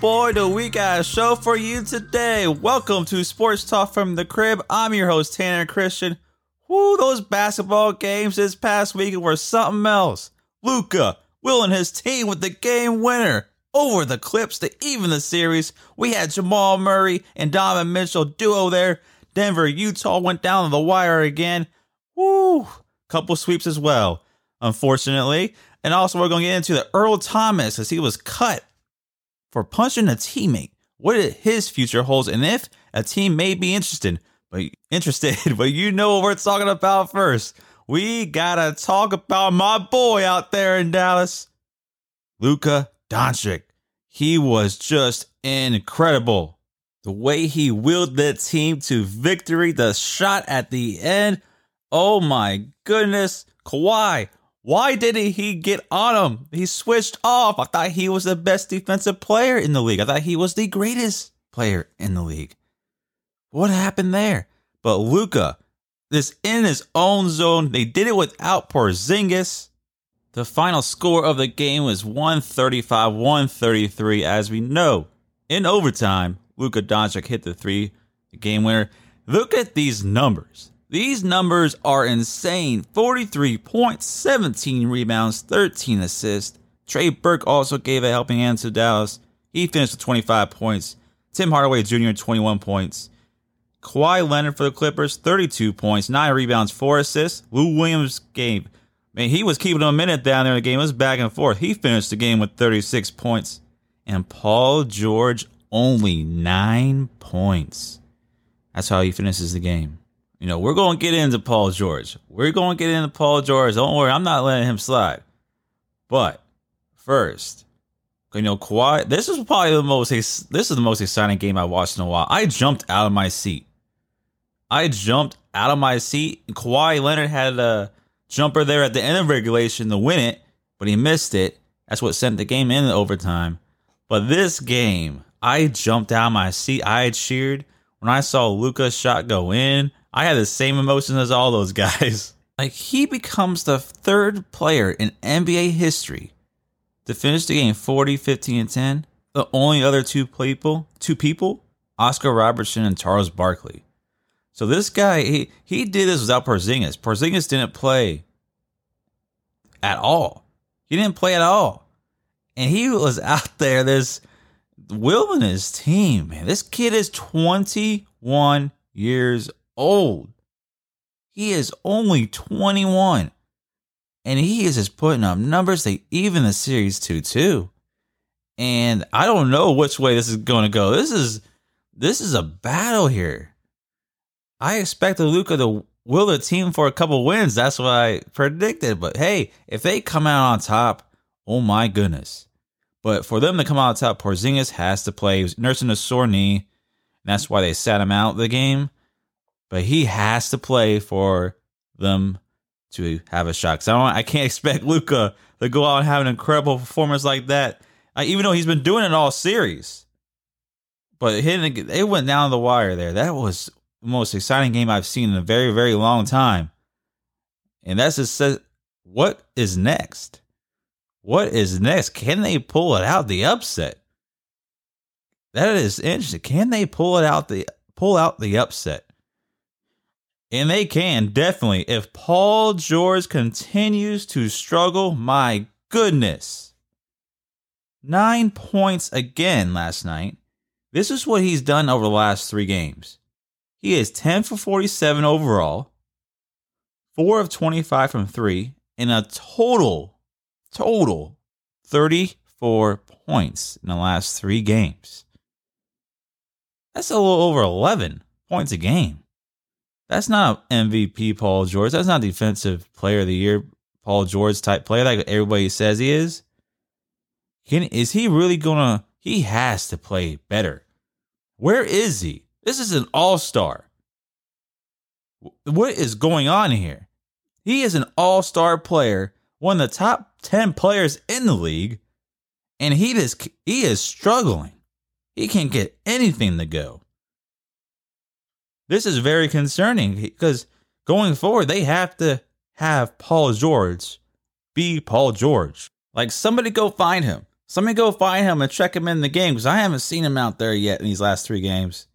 Boy, oh boy, do we got a show for you today. Welcome to Sports Talk from the Crib. I'm your host, Tanner Christian. Whoo, those basketball games this past week were something else. Luka, Will and his team with the game winner over the Clips to even the series. We had Jamal Murray and Donovan Mitchell duo there. Denver, Utah went down to the wire again. Woo, couple sweeps as well, unfortunately. And also, we're going to get into the Earl Thomas as he was cut for punching a teammate. What his future holds, and if a team may be interested, but interested, but you know what we're talking about first. We gotta talk about my boy out there in Dallas, Luka Doncic. He was just incredible. The way he willed that team to victory, the shot at the end. Oh my goodness. Kawhi, why didn't he get on him? He switched off. I thought he was the best defensive player in the league. I thought he was the greatest player in the league. What happened there? But Luka, this in his own zone, they did it without Porzingis. The final score of the game was 135 133. As we know, in overtime, Luka Doncic hit the three, the game winner. Look at these numbers. These numbers are insane 43 points, 17 rebounds, 13 assists. Trey Burke also gave a helping hand to Dallas. He finished with 25 points. Tim Hardaway Jr., 21 points. Kawhi Leonard for the Clippers, 32 points, 9 rebounds, 4 assists. Lou Williams game. Man, he was keeping a minute down there in the game. It was back and forth. He finished the game with 36 points. And Paul George only 9 points. That's how he finishes the game. You know, we're going to get into Paul George. We're going to get into Paul George. Don't worry, I'm not letting him slide. But first, you know, Kawhi. This is probably the most. This is the most exciting game I watched in a while. I jumped out of my seat. I jumped out of my seat. Kawhi Leonard had a jumper there at the end of regulation to win it, but he missed it. That's what sent the game in overtime. But this game, I jumped out of my seat. I cheered when I saw Luka's shot go in. I had the same emotions as all those guys. Like he becomes the third player in NBA history to finish the game 40, 15, and 10. The only other two people, two people, Oscar Robertson and Charles Barkley. So this guy, he he did this without Porzingis. Porzingis didn't play at all. He didn't play at all. And he was out there. This Will and his team, man. This kid is 21 years old. He is only 21. And he is just putting up numbers. They even the series 2 2. And I don't know which way this is going to go. This is this is a battle here. I expected Luka to will the team for a couple wins. That's what I predicted. But hey, if they come out on top, oh my goodness. But for them to come out top, Porzingis has to play. He was nursing a sore knee. And that's why they sat him out the game but he has to play for them to have a shot. Because I, I can't expect Luka to go out and have an incredible performance like that, uh, even though he's been doing it all series. But hitting, it went down the wire there. That was the most exciting game I've seen in a very, very long time. And that's just what is next? What is next? Can they pull it out? The upset. That is interesting. Can they pull it out? The pull out the upset. And they can, definitely. If Paul George continues to struggle, my goodness. Nine points again last night. This is what he's done over the last three games. He is 10 for 47 overall, 4 of 25 from 3, and a total, total 34 points in the last three games. That's a little over 11 points a game. That's not MVP Paul George. That's not defensive player of the year Paul George type player like everybody says he is. Can is he really gonna he has to play better. Where is he? This is an all-star. What is going on here? He is an all-star player, one of the top 10 players in the league, and he is he is struggling. He can't get anything to go. This is very concerning because going forward, they have to have Paul George be Paul George. Like somebody go find him. Somebody go find him and check him in the game because I haven't seen him out there yet in these last three games.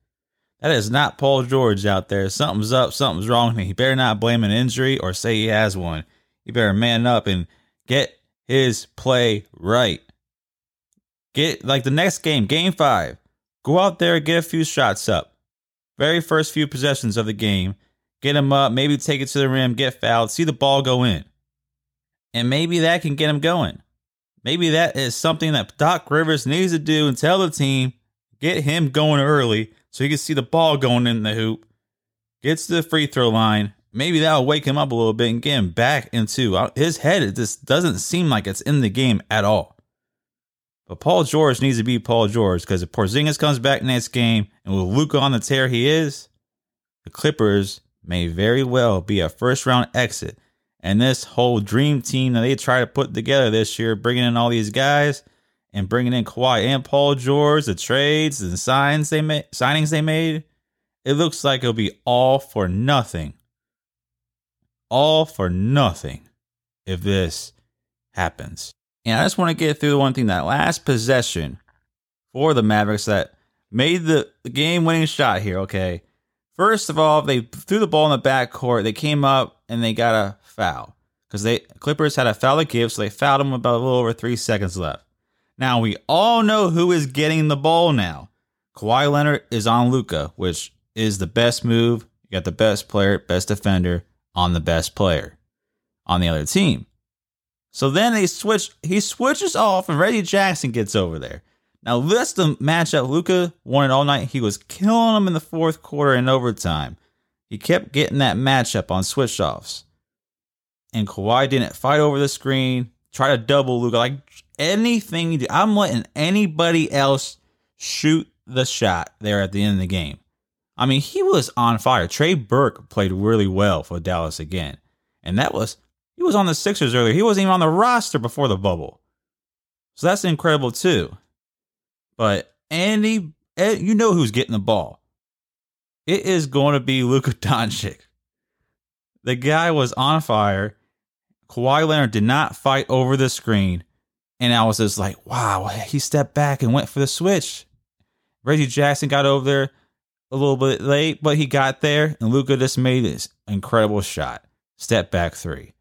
That is not Paul George out there. Something's up, something's wrong. He better not blame an injury or say he has one. He better man up and get his play right. Get like the next game, game five. Go out there get a few shots up. Very first few possessions of the game. Get him up, maybe take it to the rim, get fouled, see the ball go in. And maybe that can get him going. Maybe that is something that Doc Rivers needs to do and tell the team, get him going early so he can see the ball going in the hoop, gets to the free throw line. Maybe that'll wake him up a little bit and get him back into uh, his head. It just doesn't seem like it's in the game at all. But Paul George needs to be Paul George because if Porzingis comes back next game and with Luka on the tear he is, the Clippers may very well be a first round exit and this whole dream team that they try to put together this year, bringing in all these guys and bringing in Kawhi and Paul George, the trades and signs they made, signings they made, it looks like it'll be all for nothing. All for nothing if this happens. And I just want to get through the one thing that last possession for the Mavericks that made the, game winning shot here, okay? First of all, they threw the ball in the backcourt. They came up and they got a foul because they Clippers had a foul to give, so they fouled him about a little over three seconds left. Now we all know who is getting the ball now. Kawhi Leonard is on Luka, which is the best move. You got the best player, best defender on the best player on the other team. So then they switch. He switches off, and Reggie Jackson gets over there. Now that's the matchup. Luka it all night. He was killing them in the fourth quarter and overtime. He kept getting that matchup on switch offs and Kawhi didn't fight over the screen, try to double Luka Like anything you do, I'm letting anybody else shoot the shot there at the end of the game. I mean, he was on fire. Trey Burke played really well for Dallas again. And that was, he was on the Sixers earlier. He wasn't even on the roster before the bubble. So that's incredible too. But Andy, eh, you know who's getting the ball. It is going to be Luka Doncic. The guy was on fire. Kawhi Leonard did not fight over the screen. And I was just like, wow, he stepped back and went for the switch. Reggie Jackson got over there a little bit late, but he got there, and Luka just made this incredible shot. Step back three.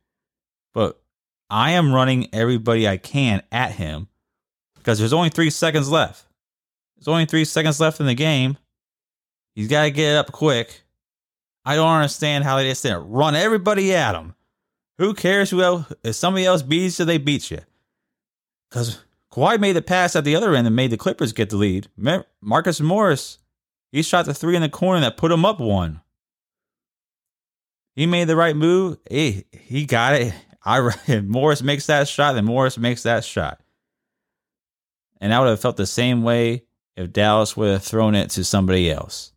But I am running everybody I can at him because there's only three seconds left. There's only three seconds left in the game. He's got to get up quick. I don't understand how they just didn't run everybody at him. Who cares who else? If somebody else beats you, they beat you. Because Kawhi made the pass at the other end and made the Clippers get the lead. Marcus Morris, he shot the three in the corner that put him up one. He made the right move. He, he got it. I Morris makes that shot, then Morris makes that shot. And I would have felt the same way if Dallas would have thrown it to somebody else.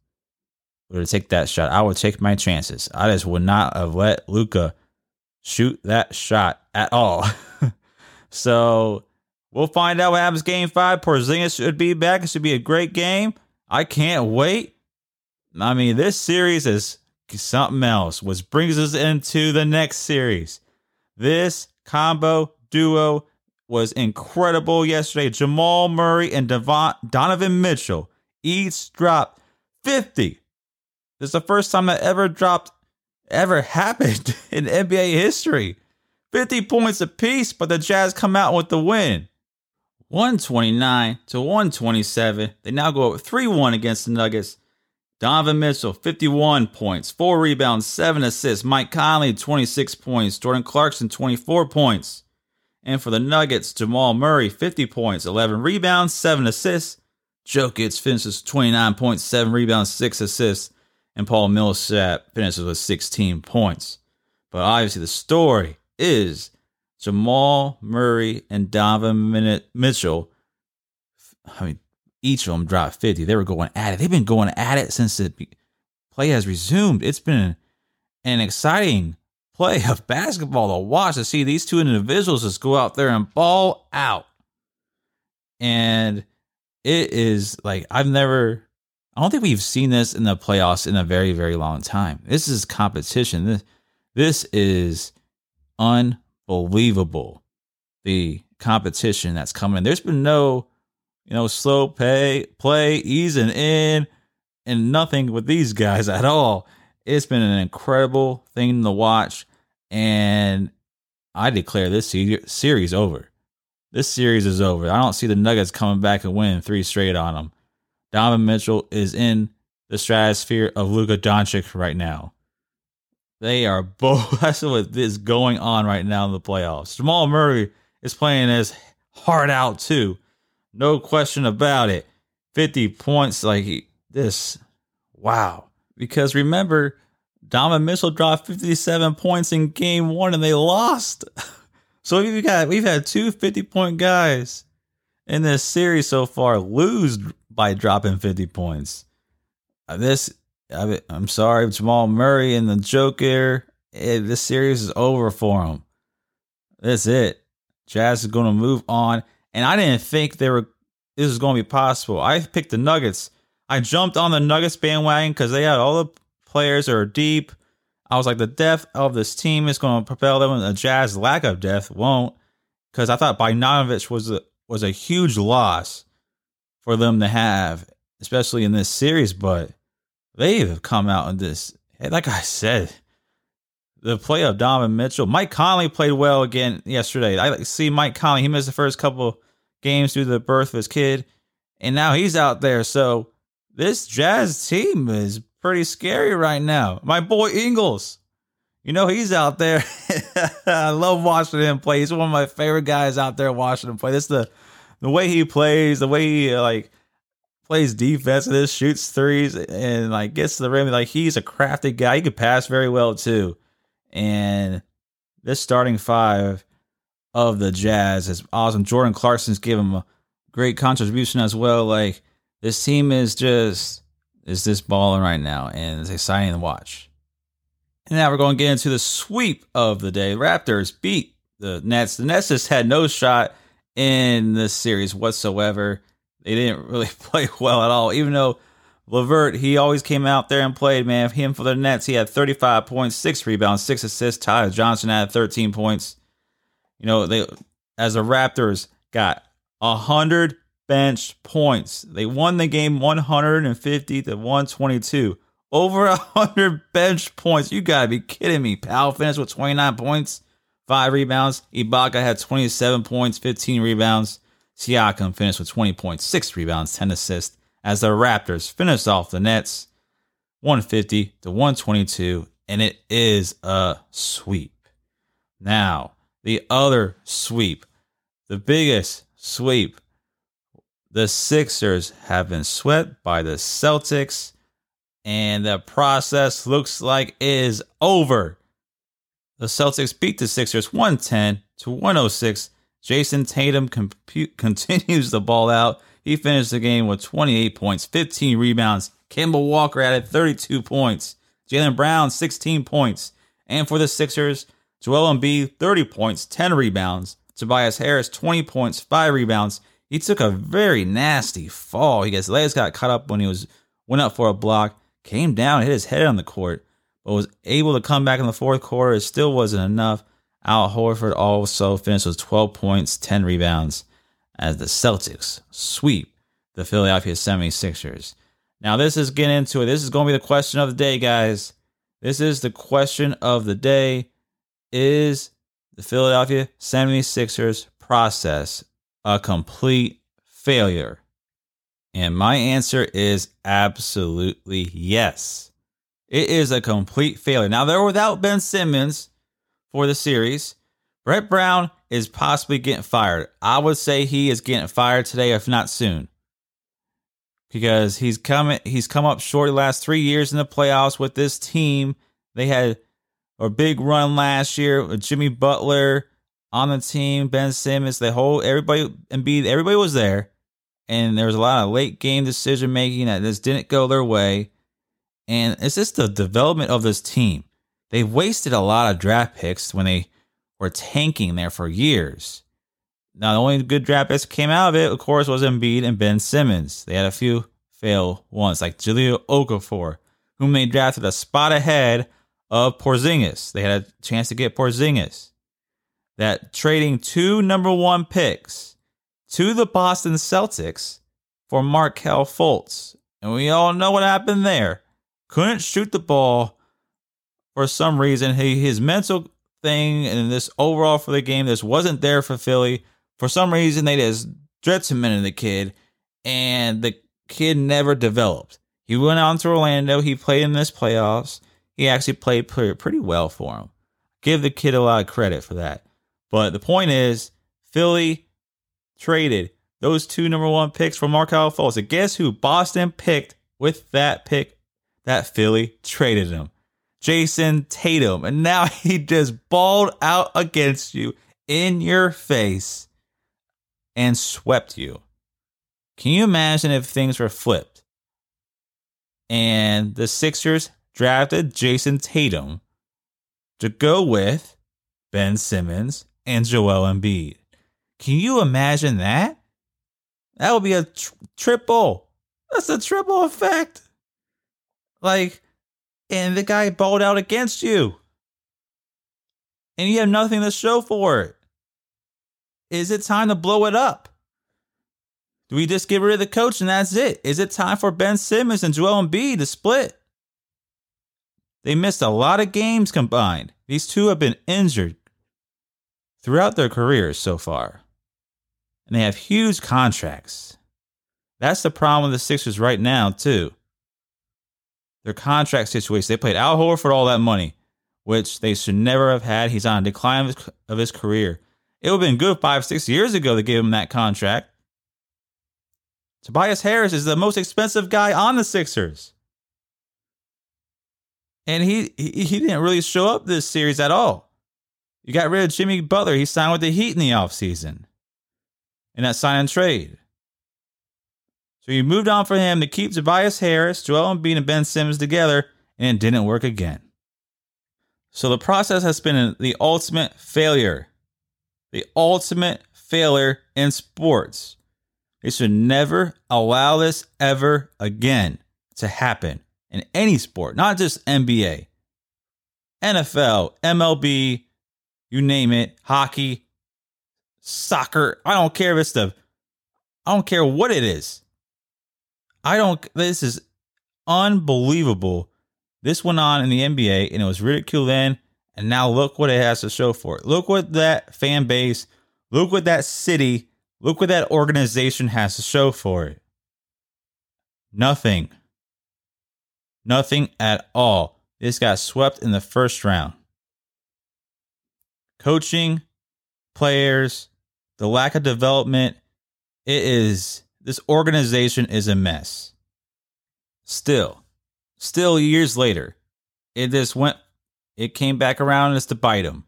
Would have take that shot. I would take my chances. I just would not have let Luka shoot that shot at all. so we'll find out what happens game five. Porzingis should be back. It should be a great game. I can't wait. I mean, this series is something else, which brings us into the next series. This combo duo was incredible yesterday. Jamal Murray and Devon, Donovan Mitchell each dropped 50. This is the first time I ever dropped ever happened in NBA history. 50 points apiece, but the Jazz come out with the win. 129 to 127. They now go up 3 1 against the Nuggets. Donovan Mitchell, 51 points, 4 rebounds, 7 assists. Mike Conley, 26 points. Jordan Clarkson, 24 points. And for the Nuggets, Jamal Murray, 50 points, 11 rebounds, 7 assists. Jokic finishes 29 points, 7 rebounds, 6 assists and Paul Millsap finishes with 16 points. But obviously, the story is Jamal Murray and Donovan Mitchell. I mean, each of them dropped 50. They were going at it. They've been going at it since the play has resumed. It's been an exciting play of basketball to watch to see these two individuals just go out there and ball out. And it is like I've never I don't think we've seen this in the playoffs in a very, very long time. This is competition. This, this is unbelievable. Believable the competition that's coming. There's been no, you know, slow pay play, easing in, and nothing with these guys at all. It's been an incredible thing to watch, and I declare this series over. This series is over. I don't see the Nuggets coming back and winning three straight on them. Donovan Mitchell is in the stratosphere of Luka Doncic right now. They are both. That's what is going on right now in the playoffs. Jamal Murray is playing as hard out too, no question about it. Fifty points, like this, wow. Because remember, Donovan Mitchell dropped fifty-seven points in Game One, and they lost. so we've got we've had two 50 point guys in this series so far lose by dropping fifty points. Uh, this I am sorry, Jamal Murray and the Joker. It, this series is over for him. That's it. Jazz is going to move on, and I didn't think they were. This was going to be possible. I picked the Nuggets. I jumped on the Nuggets bandwagon because they had all the players that are deep. I was like, the depth of this team is going to propel them. And the Jazz lack of depth won't, because I thought Bogdanovich was a, was a huge loss for them to have, especially in this series. But they have come out in this. Like I said, the play of Donovan Mitchell. Mike Conley played well again yesterday. I see Mike Conley. He missed the first couple games due to the birth of his kid, and now he's out there. So this Jazz team is pretty scary right now. My boy Ingles, you know he's out there. I love watching him play. He's one of my favorite guys out there watching him play. This the the way he plays, the way he like plays defense and this shoots threes and like gets to the rim. Like he's a crafty guy. He could pass very well too. And this starting five of the Jazz is awesome. Jordan Clarkson's given him a great contribution as well. Like this team is just is this balling right now, and it's exciting to watch. And now we're going to get into the sweep of the day. Raptors beat the Nets. The Nets just had no shot in this series whatsoever. They didn't really play well at all, even though LeVert, he always came out there and played, man. Him for the Nets, he had 35 points, six rebounds, six assists. Tyler Johnson had 13 points. You know, they as the Raptors got 100 bench points. They won the game 150 to 122. Over 100 bench points. You got to be kidding me. Powell finished with 29 points, five rebounds. Ibaka had 27 points, 15 rebounds. Siakam finished with 20 points, six rebounds, 10 assists as the Raptors finished off the Nets 150 to 122, and it is a sweep. Now, the other sweep, the biggest sweep, the Sixers have been swept by the Celtics, and the process looks like is over. The Celtics beat the Sixers 110 to 106. Jayson Tatum continues the ball out he finished the game with 28 points, 15 rebounds. Kemba Walker added 32 points. Jaylen Brown, 16 points. And for the Sixers, Joel Embiid, 30 points, 10 rebounds. Tobias Harris, 20 points, 5 rebounds. He took a very nasty fall. He gets legs got cut up when he was went up for a block, came down, hit his head on the court, but was able to come back in the fourth quarter. It still wasn't enough. Al Horford also finished with 12 points, 10 rebounds as the Celtics sweep the Philadelphia 76ers. Now, this is getting into it. This is going to be the question of the day, guys. This is the question of the day. Is the Philadelphia 76ers process a complete failure? And my answer is absolutely yes. It is a complete failure. Now, they're without Ben Simmons for the series. Brett Brown is possibly getting fired. I would say he is getting fired today, if not soon. Because he's coming he's come up short the last three years in the playoffs with this team. They had a big run last year with Jimmy Butler on the team, Ben Simmons, the whole everybody Embiid, everybody was there. And there was a lot of late game decision making that just didn't go their way. And it's just the development of this team. They wasted a lot of draft picks when they were tanking there for years. Now, the only good draft picks came out of it, of course, was Embiid and Ben Simmons. They had a few fail ones, like Jahlil Okafor, whom they drafted a spot ahead of Porzingis. They had a chance to get Porzingis. that trading two number one picks to the Boston Celtics for Markelle Fultz. And we all know what happened there. Couldn't shoot the ball for some reason. He, his mental thing and this overall for the game, this wasn't there for Philly. For some reason, they just dreadcemented the kid, and the kid never developed. He went on to Orlando. He played in this playoffs. He actually played pretty well for him. Give the kid a lot of credit for that. But the point is, Philly traded those two number one picks for Markelle Fultz. And guess who Boston picked with that pick that Philly traded him? Jayson Tatum. And now he just balled out against you in your face and swept you. Can you imagine if things were flipped? And the Sixers drafted Jayson Tatum to go with Ben Simmons and Joel Embiid. Can you imagine that? That would be a tr- triple. That's a triple effect. Like, and the guy balled out against you. And you have nothing to show for it. Is it time to blow it up? Do we just get rid of the coach and that's it? Is it time for Ben Simmons and Joel Embiid to split? They missed a lot of games combined. These two have been injured throughout their careers so far. And they have huge contracts. That's the problem with the Sixers right now, too. Their contract situation. They played Al Horford all that money, which they should never have had. He's on a decline of his, of his career. It would have been good five, six years ago to give him that contract. Tobias Harris is the most expensive guy on the Sixers. And he, he he didn't really show up this series at all. You got rid of Jimmy Butler. He signed with the Heat in the offseason. In that sign and trade. So you moved on for him to keep Tobias Harris, Joel Embiid, and Ben Simmons together, and it didn't work again. So the process has been the ultimate failure the ultimate failure in sports. They should never allow this ever again to happen in any sport, not just NBA, NFL, MLB, you name it, hockey, soccer. I don't care if it's the, I don't care what it is. I don't, this is unbelievable. This went on in the NBA and it was ridiculed then and now look what it has to show for it. Look what that fan base, look what that city, look what that organization has to show for it. Nothing. Nothing at all. This got swept in the first round. Coaching, players, the lack of development, it is, this organization is a mess. Still, still years later, it just went it came back around and it's to bite him.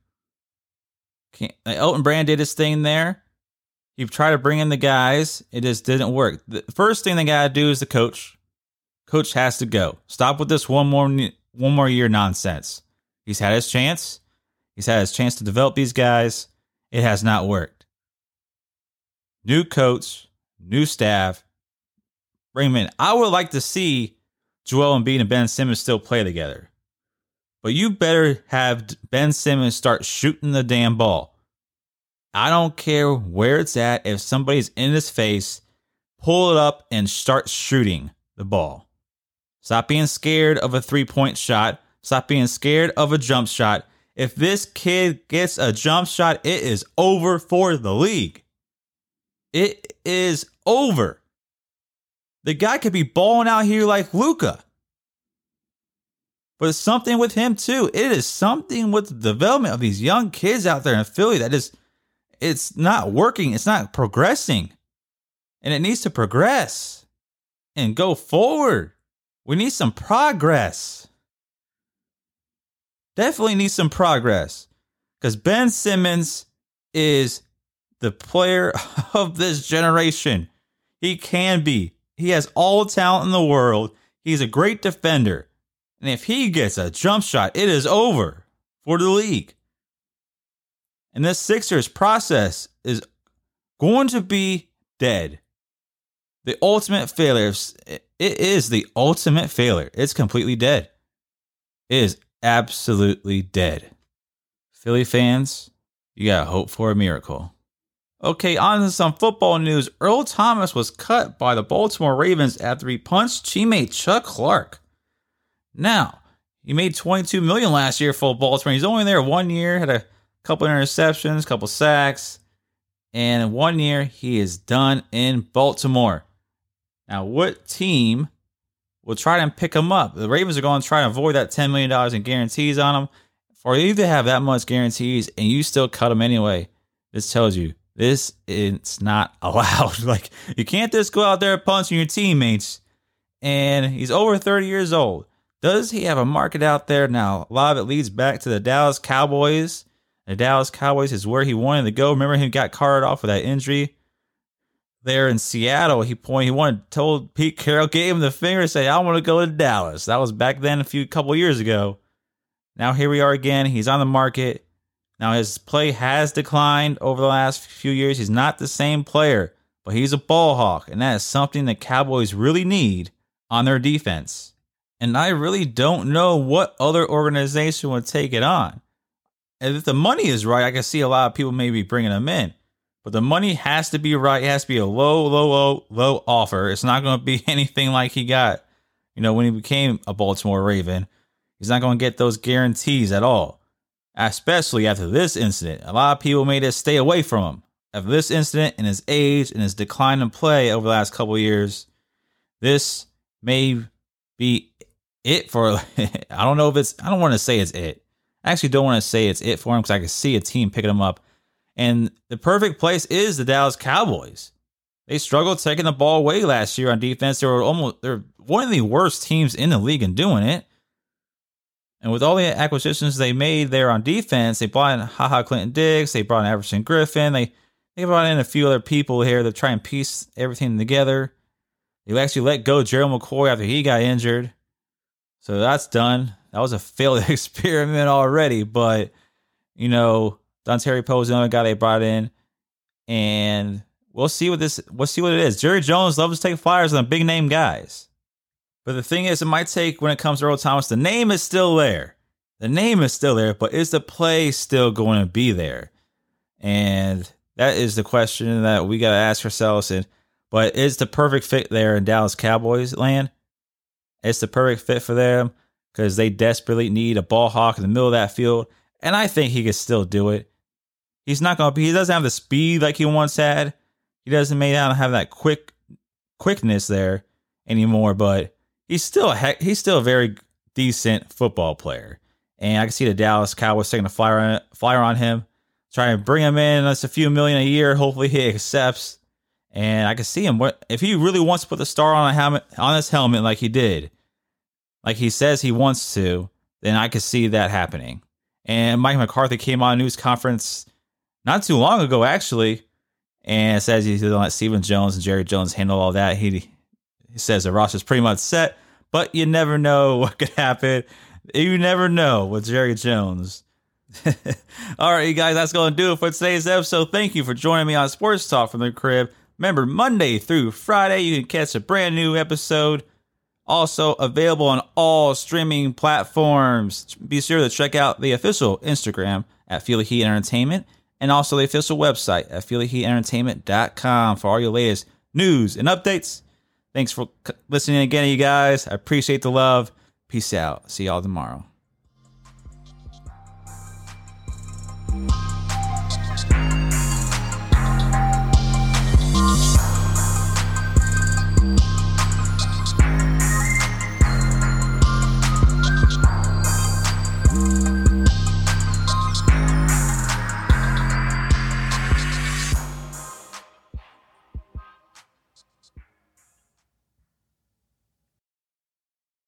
Elton Brand did his thing there. He tried to bring in the guys. It just didn't work. The first thing they got to do is the coach. Coach has to go. Stop with this one more one more year nonsense. He's had his chance. He's had his chance to develop these guys. It has not worked. New coach, new staff. Bring him in. I would like to see Joel Embiid and Ben Simmons still play together. But you better have Ben Simmons start shooting the damn ball. I don't care where it's at. If somebody's in his face, pull it up and start shooting the ball. Stop being scared of a three point shot. Stop being scared of a jump shot. If this kid gets a jump shot, it is over for the league. It is over. The guy could be balling out here like Luka. But it's something with him too. It is something with the development of these young kids out there in Philly that is it's not working, it's not progressing. And it needs to progress and go forward. We need some progress. Definitely need some progress. Because Ben Simmons is the player of this generation. He can be. He has all the talent in the world. He's a great defender. And if he gets a jump shot, it is over for the league. And this Sixers process is going to be dead. The ultimate failure, it is the ultimate failure. It's completely dead. It is absolutely dead. Philly fans, you got to hope for a miracle. Okay, on to some football news. Earl Thomas was cut by the Baltimore Ravens after he punched teammate Chuck Clark. Now, he made 22 million last year for Baltimore. He's only there one year, had a couple interceptions, couple sacks, and in one year he is done in Baltimore. Now, what team will try and pick him up? The Ravens are going to try to avoid that $10 million in guarantees on him. For you to have that much guarantees and you still cut him anyway, this tells you this it's not allowed. like you can't just go out there punching your teammates. And he's over 30 years old. Does he have a market out there now? A lot of it leads back to the Dallas Cowboys. The Dallas Cowboys is where he wanted to go. Remember, he got carted off with that injury there in Seattle. He pointed, he wanted told Pete Carroll, gave him the finger, say, "I want to go to Dallas." That was back then, a few couple years ago. Now here we are again. He's on the market. Now, his play has declined over the last few years. He's not the same player, but he's a ball hawk, and that is something the Cowboys really need on their defense. And I really don't know what other organization would take it on. And if the money is right, I can see a lot of people maybe bringing him in. But the money has to be right. It has to be a low, low, low, low offer. It's not going to be anything like he got, you know, when he became a Baltimore Raven. He's not going to get those guarantees at all especially after this incident. A lot of people made us stay away from him. After this incident and his age and his decline in play over the last couple years, this may be it for. I don't know if it's. I don't want to say it's it. I actually don't want to say it's it for him because I can see a team picking him up. And the perfect place is the Dallas Cowboys. They struggled taking the ball away last year on defense. They were almost they're one of the worst teams in the league in doing it. And with all the acquisitions they made there on defense, they brought in Ha Ha Clinton-Dix, they brought in Everson Griffen, they they brought in a few other people here to try and piece everything together. They actually let go Gerald McCoy after he got injured. So that's done. That was a failed experiment already, but you know, Dontari Poe is another guy they brought in. And we'll see what this we'll see what it is. Jerry Jones loves to take flyers on big name guys. But the thing is, it might take when it comes to Earl Thomas, the name is still there. The name is still there, but is the play still going to be there? And that is the question that we got to ask ourselves. And but is the perfect fit there in Dallas Cowboys land? It's the perfect fit for them because they desperately need a ball hawk in the middle of that field, and I think he can still do it. He's not going to be. He doesn't have the speed like he once had. He doesn't may not have that quick quickness there anymore, but he's still a heck, he's still a very decent football player. And I can see the Dallas Cowboys taking a flyer on, flyer on him, trying to bring him in. That's a few million a year. Hopefully he accepts. And I can see him. If he really wants to put the star on a helmet on his helmet like he did, like he says he wants to, then I could see that happening. And Mike McCarthy came on a news conference not too long ago, actually, and says he's going to let Stephen Jones and Jerry Jones handle all that. He he says the roster's pretty much set, but you never know what could happen. You never know with Jerry Jones. All right, you guys, that's going to do it for today's episode. Thank you for joining me on Sports Talk from the Crib. Remember, Monday through Friday, you can catch a brand new episode. Also available on all streaming platforms. Be sure to check out the official Instagram at Feel Heat Entertainment and also the official website at feeltheheatentertainment.com for all your latest news and updates. Thanks for listening again, you guys. I appreciate the love. Peace out. See y'all tomorrow.